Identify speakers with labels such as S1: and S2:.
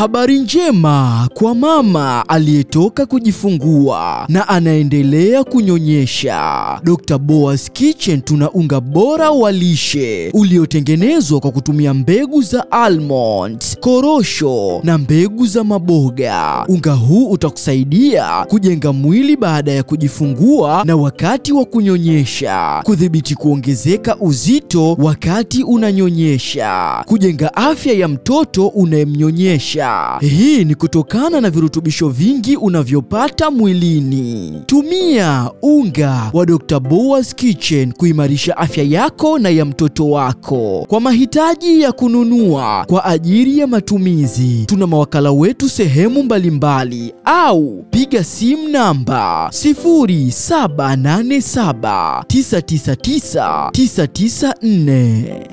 S1: Habari njema kwa mama aliyetoka kujifungua na anaendelea kunyonyesha. Dr. Boaz Kitchen tuna unga bora wa lishe uliotengenezwa kwa kutumia mbegu za almond, korosho na mbegu za maboga. Unga huu utakusaidia kujenga mwili baada ya kujifungua na wakati wa kunyonyesha, kudhibiti kuongezeka uzito wakati unanyonyesha, kujenga afya ya mtoto unayemnyonyesha. Hii ni kutokana na virutubisho vingi unavyopata mwilini. Tumia unga wa Dr. Boaz Kitchen kuimarisha afya yako na ya mtoto wako. Kwa mahitaji ya kununua kwa ajili ya matumizi, tuna mawakala wetu sehemu mbalimbali au piga simu namba 0787999994.